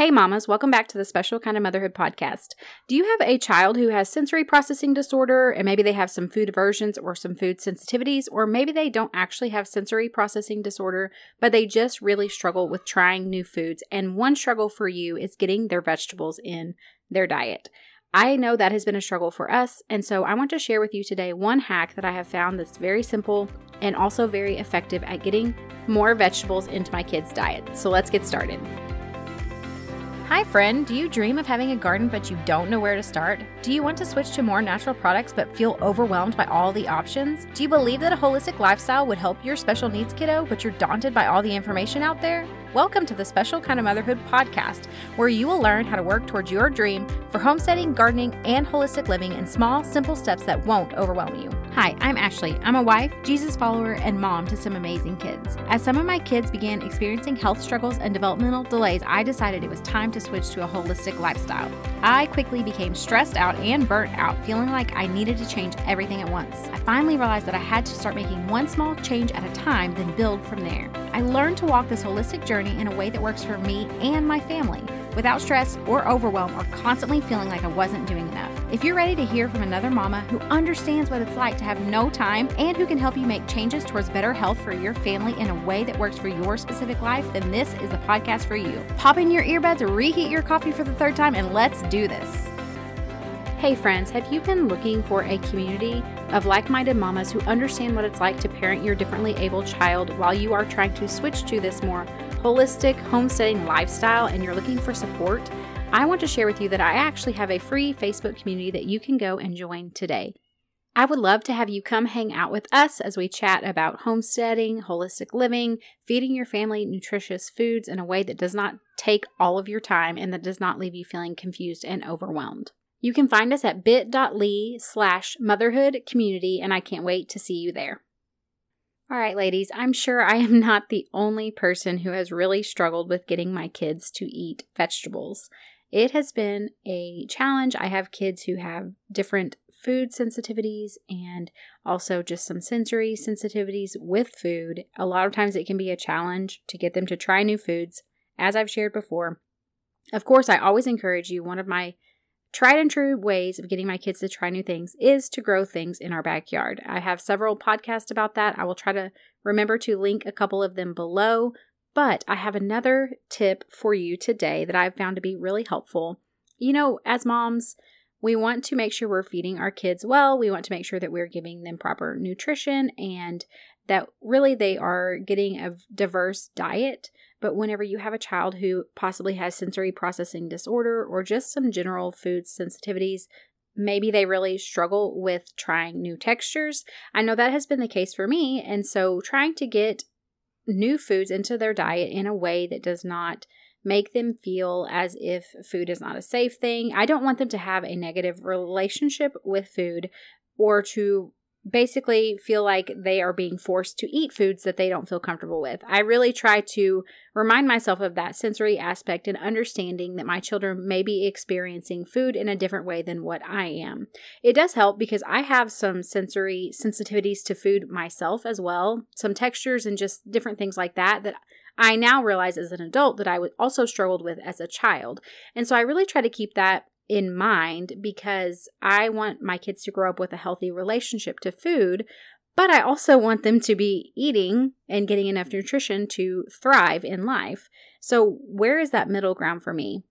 Hey, mamas, welcome back to the Special Kind of Motherhood podcast. Do you have a child who has sensory processing disorder and maybe they have some food aversions or some food sensitivities, or maybe they don't actually have sensory processing disorder, but they just really struggle with trying new foods? And one struggle for you is getting their vegetables in their diet. I know that has been a struggle for us, and so I want to share with you today one hack that I have found that's very simple and also very effective at getting more vegetables into my kids' diet. So let's get started. Hi, friend. Do you dream of having a garden but you don't know where to start? Do you want to switch to more natural products but feel overwhelmed by all the options? Do you believe that a holistic lifestyle would help your special needs kiddo but you're daunted by all the information out there? Welcome to the Special Kind of Motherhood podcast, where you will learn how to work towards your dream for homesteading, gardening, and holistic living in small, simple steps that won't overwhelm you. Hi, I'm Ashley. I'm a wife, Jesus follower, and mom to some amazing kids. As some of my kids began experiencing health struggles and developmental delays, I decided it was time to switch to a holistic lifestyle. I quickly became stressed out and burnt out, feeling like I needed to change everything at once. I finally realized that I had to start making one small change at a time, then build from there. I learned to walk this holistic journey in a way that works for me and my family without stress or overwhelm or constantly feeling like I wasn't doing enough. If you're ready to hear from another mama who understands what it's like to have no time and who can help you make changes towards better health for your family in a way that works for your specific life, then this is the podcast for you. Pop in your earbuds, reheat your coffee for the third time, and let's do this. Hey, friends, have you been looking for a community of like minded mamas who understand what it's like to parent your differently able child while you are trying to switch to this more holistic homesteading lifestyle and you're looking for support? I want to share with you that I actually have a free Facebook community that you can go and join today. I would love to have you come hang out with us as we chat about homesteading, holistic living, feeding your family nutritious foods in a way that does not take all of your time and that does not leave you feeling confused and overwhelmed. You can find us at bit.ly slash motherhood community, and I can't wait to see you there. All right, ladies, I'm sure I am not the only person who has really struggled with getting my kids to eat vegetables. It has been a challenge. I have kids who have different food sensitivities and also just some sensory sensitivities with food. A lot of times it can be a challenge to get them to try new foods, as I've shared before. Of course, I always encourage you. One of my tried and true ways of getting my kids to try new things is to grow things in our backyard. I have several podcasts about that. I will try to remember to link a couple of them below. But I have another tip for you today that I've found to be really helpful. You know, as moms, we want to make sure we're feeding our kids well. We want to make sure that we're giving them proper nutrition and that really they are getting a diverse diet. But whenever you have a child who possibly has sensory processing disorder or just some general food sensitivities, maybe they really struggle with trying new textures. I know that has been the case for me. And so trying to get new foods into their diet in a way that does not make them feel as if food is not a safe thing. I don't want them to have a negative relationship with food or to basically feel like they are being forced to eat foods that they don't feel comfortable with. I really try to remind myself of that sensory aspect and understanding that my children may be experiencing food in a different way than what I am. It does help because I have some sensory sensitivities to food myself as well, some textures and just different things like that that I now realize as an adult that I also struggled with as a child. And so I really try to keep that in mind because I want my kids to grow up with a healthy relationship to food, but I also want them to be eating and getting enough nutrition to thrive in life. So, where is that middle ground for me?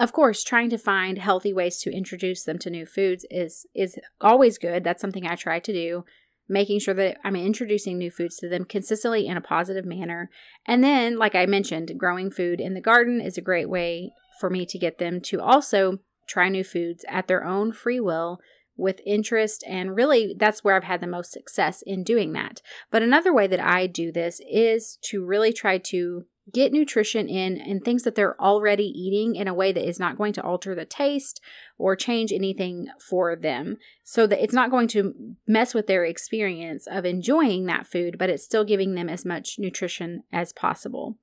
Of course, trying to find healthy ways to introduce them to new foods is is always good. That's something I try to do, making sure that I'm introducing new foods to them consistently in a positive manner. And then, like I mentioned, growing food in the garden is a great way for me to get them to also try new foods at their own free will with interest. And really, that's where I've had the most success in doing that. But another way that I do this is to really try to get nutrition in and things that they're already eating in a way that is not going to alter the taste or change anything for them so that it's not going to mess with their experience of enjoying that food but it's still giving them as much nutrition as possible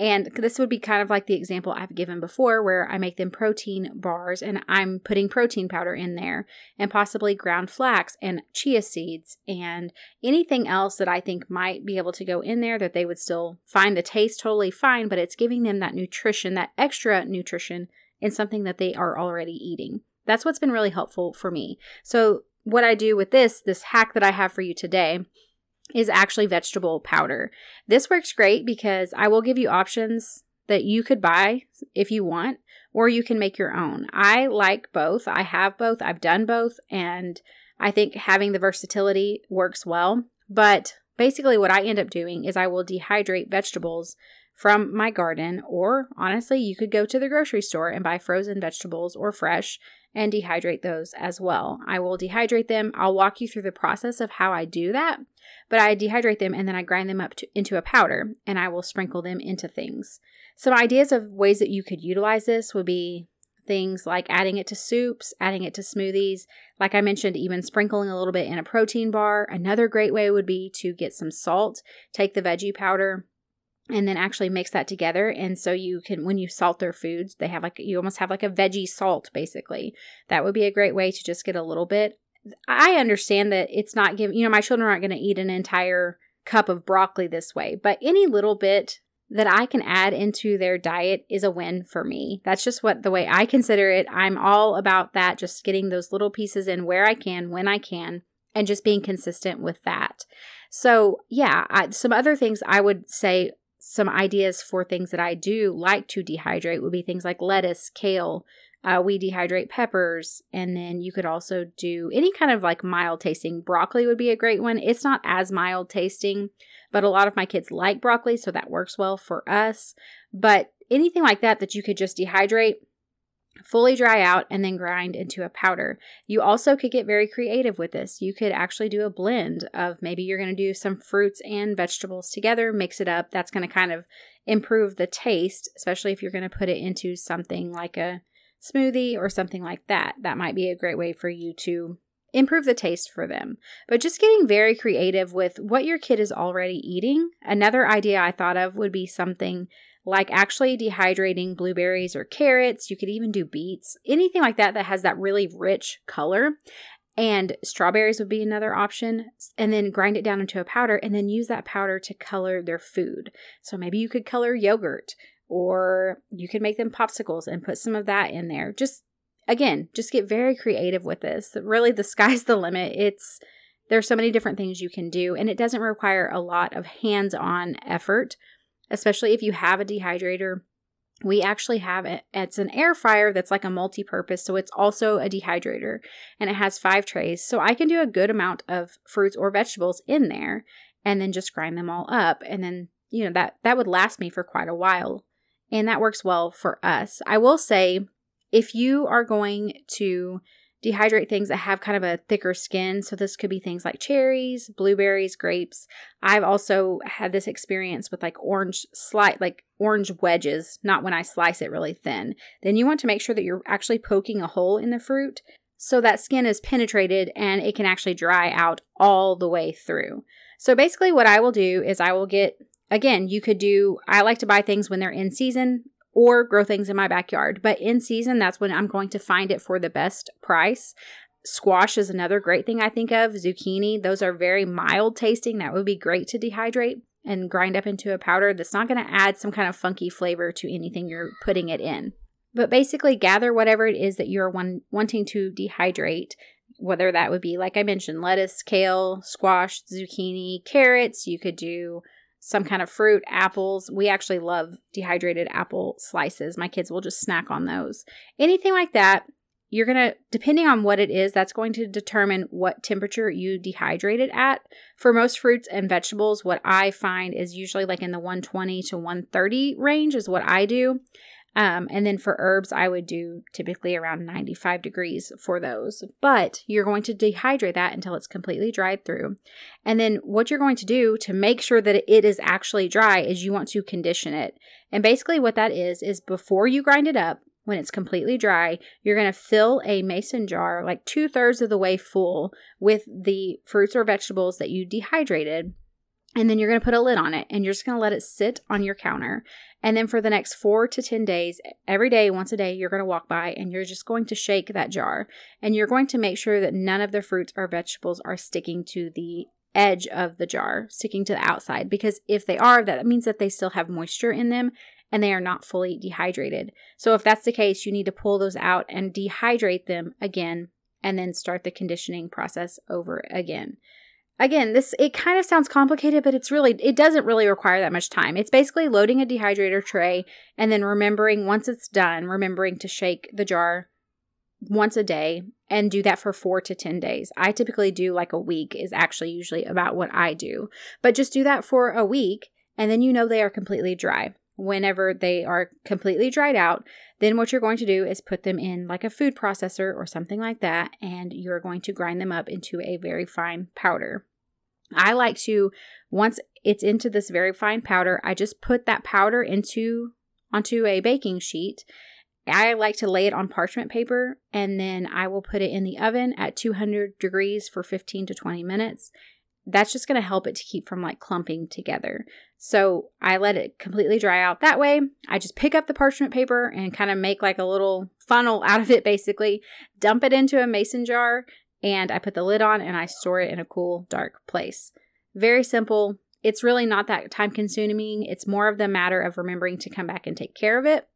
And this would be kind of like the example I've given before, where I make them protein bars and I'm putting protein powder in there and possibly ground flax and chia seeds and anything else that I think might be able to go in there that they would still find the taste totally fine, but it's giving them that nutrition, that extra nutrition in something that they are already eating. That's what's been really helpful for me. So, what I do with this, this hack that I have for you today, is actually vegetable powder. This works great because I will give you options that you could buy if you want, or you can make your own. I like both. I have both. I've done both, and I think having the versatility works well. But basically, what I end up doing is I will dehydrate vegetables from my garden, or honestly, you could go to the grocery store and buy frozen vegetables or fresh and dehydrate those as well. I will dehydrate them. I'll walk you through the process of how I do that, but I dehydrate them and then I grind them up to, into a powder and I will sprinkle them into things. Some ideas of ways that you could utilize this would be things like adding it to soups, adding it to smoothies. Like I mentioned, even sprinkling a little bit in a protein bar. Another great way would be to get some salt, take the veggie powder, and then actually mix that together. And so you can when you salt their foods they have like you almost have like a veggie salt basically. That would be a great way to just get a little bit. I understand that it's not giving you know my children aren't going to eat an entire cup of broccoli this way but any little bit that i can add into their diet is a win for me. That's just what the way i consider it. I'm all about that just getting those little pieces in where i can when i can and just being consistent with that. So yeah I, some other things i would say some ideas for things that I do like to dehydrate would be things like lettuce, kale. Uh, we dehydrate peppers, and then you could also do any kind of like mild tasting. Broccoli would be a great one. It's not as mild tasting, but a lot of my kids like broccoli, so that works well for us. But anything like that that you could just dehydrate, fully dry out, and then grind into a powder. You also could get very creative with this. You could actually do a blend of maybe you're going to do some fruits and vegetables together, mix it up. That's going to kind of improve the taste, especially if you're going to put it into something like a smoothie or something like that. That might be a great way for you to improve the taste for them. But just getting very creative with what your kid is already eating. Another idea I thought of would be something like actually dehydrating blueberries or carrots. You could even do beets, anything like that that has that really rich color. And strawberries would be another option. And then grind it down into a powder and then use that powder to color their food. So maybe you could color yogurt or you could make them popsicles and put some of that in there. Just again, just get very creative with this. Really, the sky's the limit. It's there's so many different things you can do, and it doesn't require a lot of hands on effort especially if you have a dehydrator. We actually have it. It's an air fryer that's like a multi purpose. So it's also a dehydrator and it has five trays. So I can do a good amount of fruits or vegetables in there and then just grind them all up. And then, you know, that, that would last me for quite a while. And that works well for us. I will say if you are going to dehydrate things that have kind of a thicker skin. So this could be things like cherries, blueberries, grapes. I've also had this experience with like orange slice, like orange wedges, not when I slice it really thin. Then you want to make sure that you're actually poking a hole in the fruit so that skin is penetrated and it can actually dry out all the way through. So basically what I will do is I will get again, you could do I like to buy things when they're in season or grow things in my backyard. But in season, that's when I'm going to find it for the best price. Squash is another great thing I think of. Zucchini, those are very mild tasting. That would be great to dehydrate and grind up into a powder that's not going to add some kind of funky flavor to anything you're putting it in. But basically, gather whatever it is that you're one, wanting to dehydrate, whether that would be, like I mentioned, lettuce, kale, squash, zucchini, carrots. You could do some kind of fruit, apples. We actually love dehydrated apple slices. My kids will just snack on those. Anything like that, you're going to, depending on what it is, that's going to determine what temperature you dehydrate it at. For most fruits and vegetables, what I find is usually like in the 120 to 130 range, is what I do. Um, and then for herbs, I would do typically around 95 degrees for those. But you're going to dehydrate that until it's completely dried through. And then what you're going to do to make sure that it is actually dry is you want to condition it. And basically, what that is, is before you grind it up, when it's completely dry, you're going to fill a mason jar like two thirds of the way full with the fruits or vegetables that you dehydrated And then you're going to put a lid on it and you're just going to let it sit on your counter. And then for the next four to 10 days, every day, once a day, you're going to walk by and you're just going to shake that jar. And you're going to make sure that none of the fruits or vegetables are sticking to the edge of the jar, sticking to the outside. Because if they are, that means that they still have moisture in them and they are not fully dehydrated. So if that's the case, you need to pull those out and dehydrate them again and then start the conditioning process over again. Again, this it kind of sounds complicated, but it's really it doesn't really require that much time. It's basically loading a dehydrator tray and then remembering once it's done, remembering to shake the jar once a day and do that for 4 to 10 days. I typically do like a week is actually usually about what I do. But just do that for a week and then you know they are completely dry. Whenever they are completely dried out, then what you're going to do is put them in like a food processor or something like that and you're going to grind them up into a very fine powder. I like to once it's into this very fine powder, I just put that powder into onto a baking sheet. I like to lay it on parchment paper and then I will put it in the oven at 200 degrees for 15 to 20 minutes. That's just going to help it to keep from like clumping together. So I let it completely dry out that way. I just pick up the parchment paper and kind of make like a little funnel out of it basically, dump it into a mason jar, and I put the lid on and I store it in a cool, dark place. Very simple. It's really not that time consuming. It's more of the matter of remembering to come back and take care of it.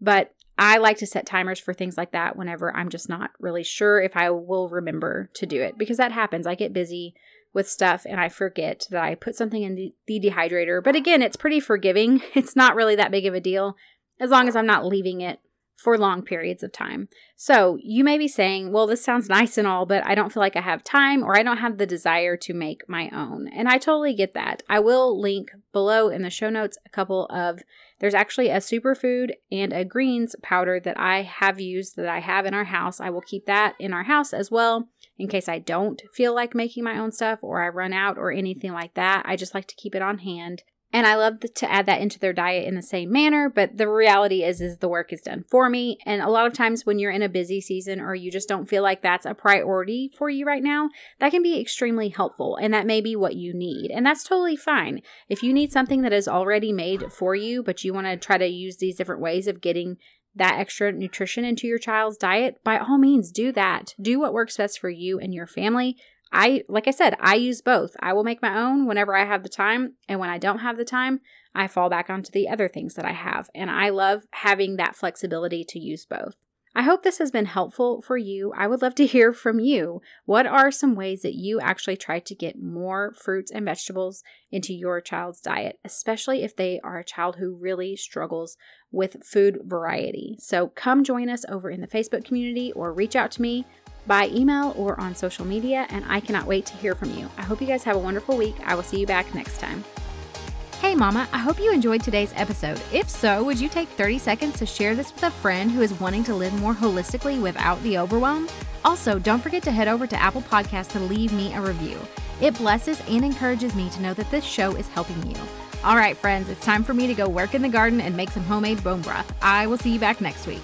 But I like to set timers for things like that whenever I'm just not really sure if I will remember to do it because that happens. I get busy with stuff and I forget that I put something in the, the dehydrator. But again, it's pretty forgiving. It's not really that big of a deal as long as I'm not leaving it for long periods of time. So you may be saying, well, this sounds nice and all, but I don't feel like I have time or I don't have the desire to make my own. And I totally get that. I will link below in the show notes a couple of, there's actually a superfood and a greens powder that I have used that I have in our house. I will keep that in our house as well in case I don't feel like making my own stuff or I run out or anything like that. I just like to keep it on hand. And I love to add that into their diet in the same manner, but the reality is is the work is done for me. And a lot of times when you're in a busy season or you just don't feel like that's a priority for you right now, that can be extremely helpful and that may be what you need. And that's totally fine. If you need something that is already made for you, but you want to try to use these different ways of getting that extra nutrition into your child's diet, by all means do that. Do what works best for you and your family. I, like I said, I use both. I will make my own whenever I have the time. And when I don't have the time, I fall back onto the other things that I have. And I love having that flexibility to use both. I hope this has been helpful for you. I would love to hear from you. What are some ways that you actually try to get more fruits and vegetables into your child's diet, especially if they are a child who really struggles with food variety? So come join us over in the Facebook community or reach out to me by email or on social media, and I cannot wait to hear from you. I hope you guys have a wonderful week. I will see you back next time. Hey, Mama, I hope you enjoyed today's episode. If so, would you take 30 seconds to share this with a friend who is wanting to live more holistically without the overwhelm? Also, don't forget to head over to Apple Podcasts to leave me a review. It blesses and encourages me to know that this show is helping you. All right, friends, it's time for me to go work in the garden and make some homemade bone broth. I will see you back next week.